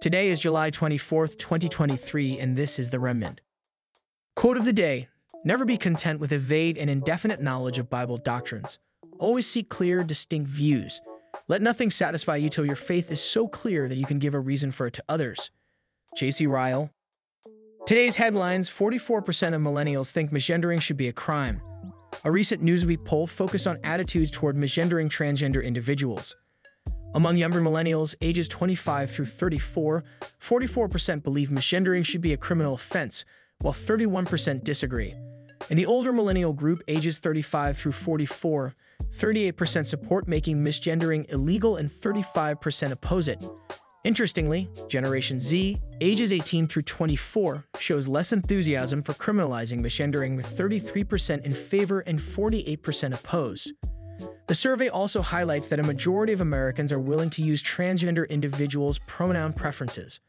Today is July 24th, 2023, and this is The Remnant. Quote of the day Never be content with a vague and indefinite knowledge of Bible doctrines. Always seek clear, distinct views. Let nothing satisfy you till your faith is so clear that you can give a reason for it to others. J.C. Ryle. Today's headlines 44% of millennials think misgendering should be a crime. A recent Newsweek poll focused on attitudes toward misgendering transgender individuals. Among younger millennials, ages 25 through 34, 44% believe misgendering should be a criminal offense, while 31% disagree. In the older millennial group, ages 35 through 44, 38% support making misgendering illegal and 35% oppose it. Interestingly, Generation Z, ages 18 through 24, shows less enthusiasm for criminalizing misgendering with 33% in favor and 48% opposed. The survey also highlights that a majority of Americans are willing to use transgender individuals' pronoun preferences.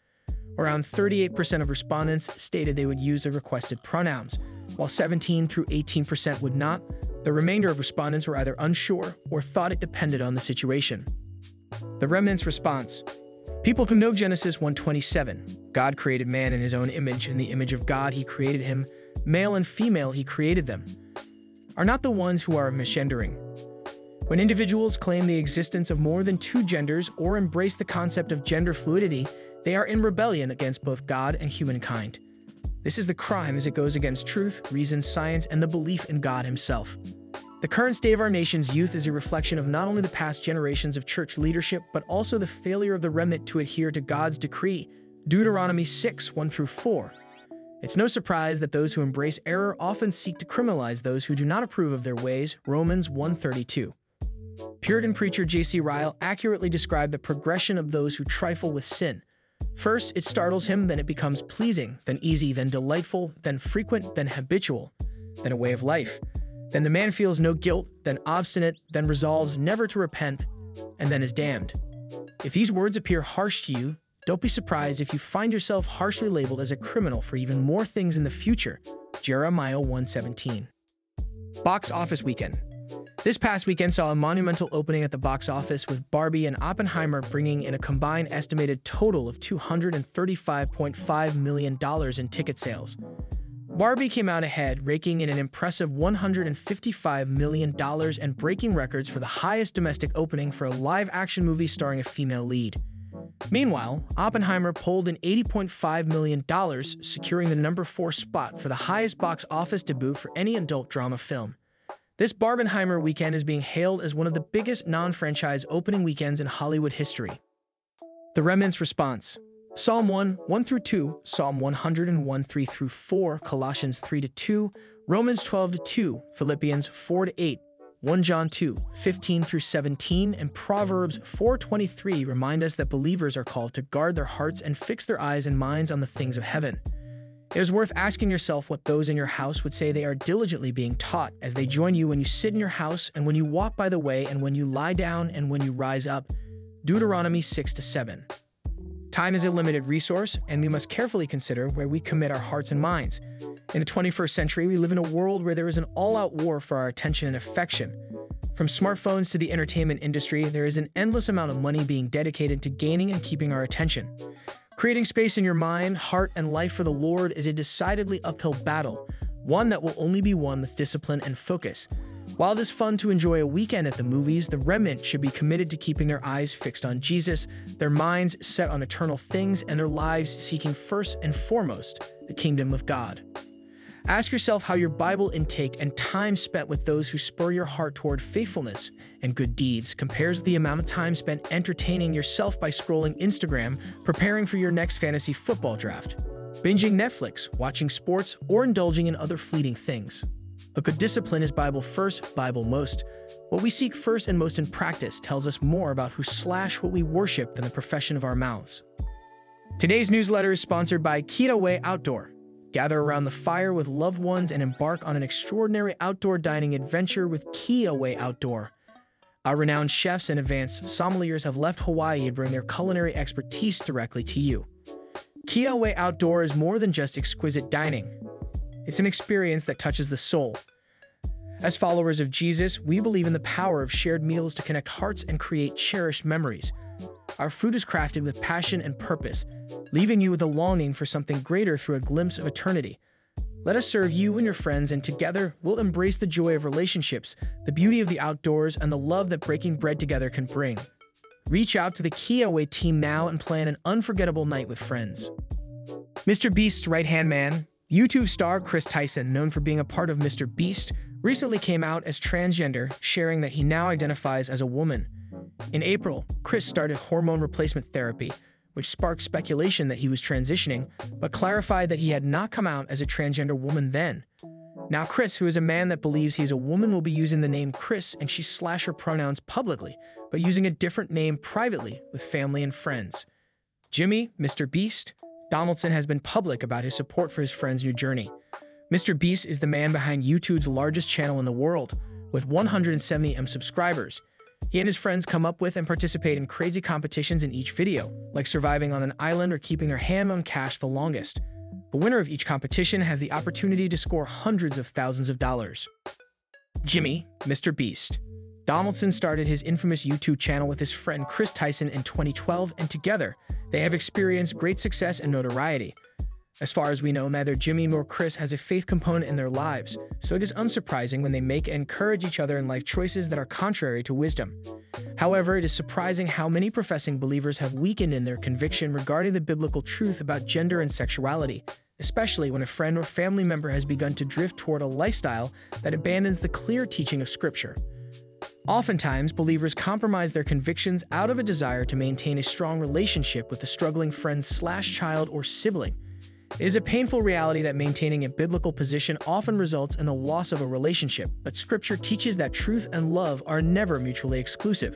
Around 38% of respondents stated they would use the requested pronouns, while 17 through 18% would not. The remainder of respondents were either unsure or thought it depended on the situation. The remnant's response People who know Genesis 1:27, God created man in his own image, in the image of God he created him, male and female he created them, are not the ones who are misgendering. When individuals claim the existence of more than two genders or embrace the concept of gender fluidity, they are in rebellion against both God and humankind. This is the crime as it goes against truth, reason, science, and the belief in God Himself. The current state of our nation's youth is a reflection of not only the past generations of church leadership, but also the failure of the remnant to adhere to God's decree, Deuteronomy 6 1 through 4. It's no surprise that those who embrace error often seek to criminalize those who do not approve of their ways, Romans 1:32. Puritan preacher J.C. Ryle accurately described the progression of those who trifle with sin. First, it startles him, then it becomes pleasing, then easy, then delightful, then frequent, then habitual, then a way of life. Then the man feels no guilt, then obstinate, then resolves never to repent, and then is damned. If these words appear harsh to you, don't be surprised if you find yourself harshly labeled as a criminal for even more things in the future. Jeremiah 117. Box Office Weekend. This past weekend saw a monumental opening at the box office with Barbie and Oppenheimer bringing in a combined estimated total of $235.5 million in ticket sales. Barbie came out ahead, raking in an impressive $155 million and breaking records for the highest domestic opening for a live action movie starring a female lead. Meanwhile, Oppenheimer pulled in $80.5 million, securing the number four spot for the highest box office debut for any adult drama film. This Barbenheimer weekend is being hailed as one of the biggest non franchise opening weekends in Hollywood history. The Remnant's response Psalm 1, 1 through 2, Psalm 101, 3 through 4, Colossians 3 to 2, Romans 12 to 2, Philippians 4 to 8, 1 John 2, 15 through 17, and Proverbs 4:23 remind us that believers are called to guard their hearts and fix their eyes and minds on the things of heaven. It is worth asking yourself what those in your house would say they are diligently being taught as they join you when you sit in your house and when you walk by the way and when you lie down and when you rise up. Deuteronomy 6 to 7. Time is a limited resource, and we must carefully consider where we commit our hearts and minds. In the 21st century, we live in a world where there is an all out war for our attention and affection. From smartphones to the entertainment industry, there is an endless amount of money being dedicated to gaining and keeping our attention. Creating space in your mind, heart, and life for the Lord is a decidedly uphill battle, one that will only be won with discipline and focus. While it is fun to enjoy a weekend at the movies, the remnant should be committed to keeping their eyes fixed on Jesus, their minds set on eternal things, and their lives seeking first and foremost the kingdom of God. Ask yourself how your Bible intake and time spent with those who spur your heart toward faithfulness and good deeds compares with the amount of time spent entertaining yourself by scrolling Instagram, preparing for your next fantasy football draft, binging Netflix, watching sports, or indulging in other fleeting things. A good discipline is Bible first, Bible most. What we seek first and most in practice tells us more about who slash what we worship than the profession of our mouths. Today's newsletter is sponsored by Kiawe Outdoor. Gather around the fire with loved ones and embark on an extraordinary outdoor dining adventure with Kiawe Outdoor. Our renowned chefs and advanced sommeliers have left Hawaii to bring their culinary expertise directly to you. Kiawe Outdoor is more than just exquisite dining. It's an experience that touches the soul. As followers of Jesus, we believe in the power of shared meals to connect hearts and create cherished memories. Our food is crafted with passion and purpose, leaving you with a longing for something greater through a glimpse of eternity. Let us serve you and your friends, and together we'll embrace the joy of relationships, the beauty of the outdoors, and the love that breaking bread together can bring. Reach out to the Kiawe team now and plan an unforgettable night with friends. Mr. Beast's right hand man, YouTube star Chris Tyson, known for being a part of Mr. Beast, recently came out as transgender, sharing that he now identifies as a woman. In April, Chris started hormone replacement therapy, which sparked speculation that he was transitioning, but clarified that he had not come out as a transgender woman then. Now, Chris, who is a man that believes he's a woman, will be using the name Chris and she slash her pronouns publicly, but using a different name privately with family and friends. Jimmy, Mr. Beast, Donaldson has been public about his support for his friend's new journey. Mr. Beast is the man behind YouTube's largest channel in the world, with 170 M subscribers, he and his friends come up with and participate in crazy competitions in each video, like surviving on an island or keeping their hand on cash the longest. The winner of each competition has the opportunity to score hundreds of thousands of dollars. Jimmy, Mr. Beast. Donaldson started his infamous YouTube channel with his friend Chris Tyson in 2012, and together, they have experienced great success and notoriety. As far as we know, neither Jimmy nor Chris has a faith component in their lives, so it is unsurprising when they make and encourage each other in life choices that are contrary to wisdom. However, it is surprising how many professing believers have weakened in their conviction regarding the biblical truth about gender and sexuality, especially when a friend or family member has begun to drift toward a lifestyle that abandons the clear teaching of Scripture. Oftentimes, believers compromise their convictions out of a desire to maintain a strong relationship with a struggling friend slash child or sibling. It is a painful reality that maintaining a biblical position often results in the loss of a relationship, but Scripture teaches that truth and love are never mutually exclusive.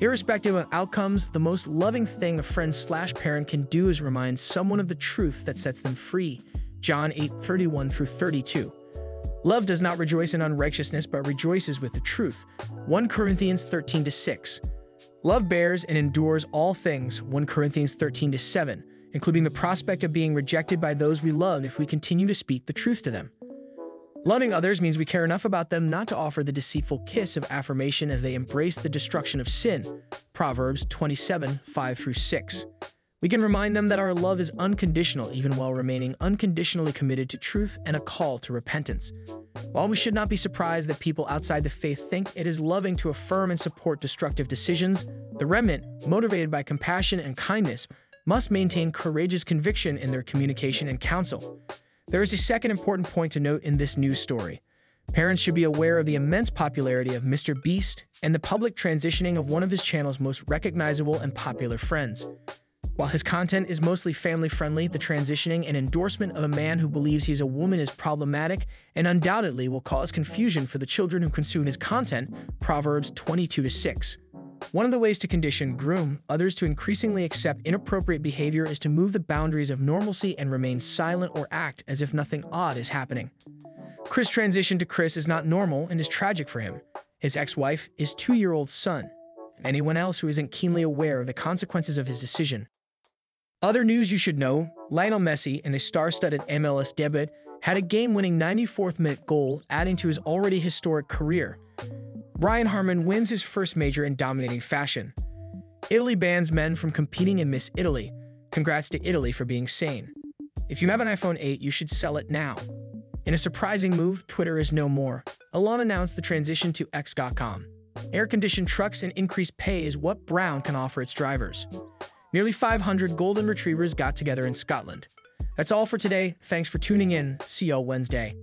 Irrespective of outcomes, the most loving thing a friend slash parent can do is remind someone of the truth that sets them free. John 8 31 through 32. Love does not rejoice in unrighteousness, but rejoices with the truth. 1 Corinthians 13 6. Love bears and endures all things. 1 Corinthians 13 7 including the prospect of being rejected by those we love if we continue to speak the truth to them. Loving others means we care enough about them not to offer the deceitful kiss of affirmation as they embrace the destruction of sin. Proverbs 27 5 through 6. We can remind them that our love is unconditional even while remaining unconditionally committed to truth and a call to repentance. While we should not be surprised that people outside the faith think it is loving to affirm and support destructive decisions, the remnant, motivated by compassion and kindness, must maintain courageous conviction in their communication and counsel. There is a second important point to note in this news story. Parents should be aware of the immense popularity of Mr. Beast and the public transitioning of one of his channel's most recognizable and popular friends. While his content is mostly family friendly, the transitioning and endorsement of a man who believes he's a woman is problematic and undoubtedly will cause confusion for the children who consume his content. Proverbs 22 6. One of the ways to condition, groom, others to increasingly accept inappropriate behavior is to move the boundaries of normalcy and remain silent or act as if nothing odd is happening. Chris' transition to Kris is not normal and is tragic for him. His ex wife, his two year old son, and anyone else who isn't keenly aware of the consequences of his decision. Other news you should know Lionel Messi, in a star studded MLS debut, had a game winning 94th minute goal, adding to his already historic career. Brian Harman wins his first major in dominating fashion. Italy bans men from competing in Miss Italy. Congrats to Italy for being sane. If you have an iPhone 8, you should sell it now. In a surprising move, Twitter is no more. Elon announced the transition to X.com. Air conditioned trucks and increased pay is what Brown can offer its drivers. Nearly 500 golden retrievers got together in Scotland. That's all for today. Thanks for tuning in. See y'all Wednesday.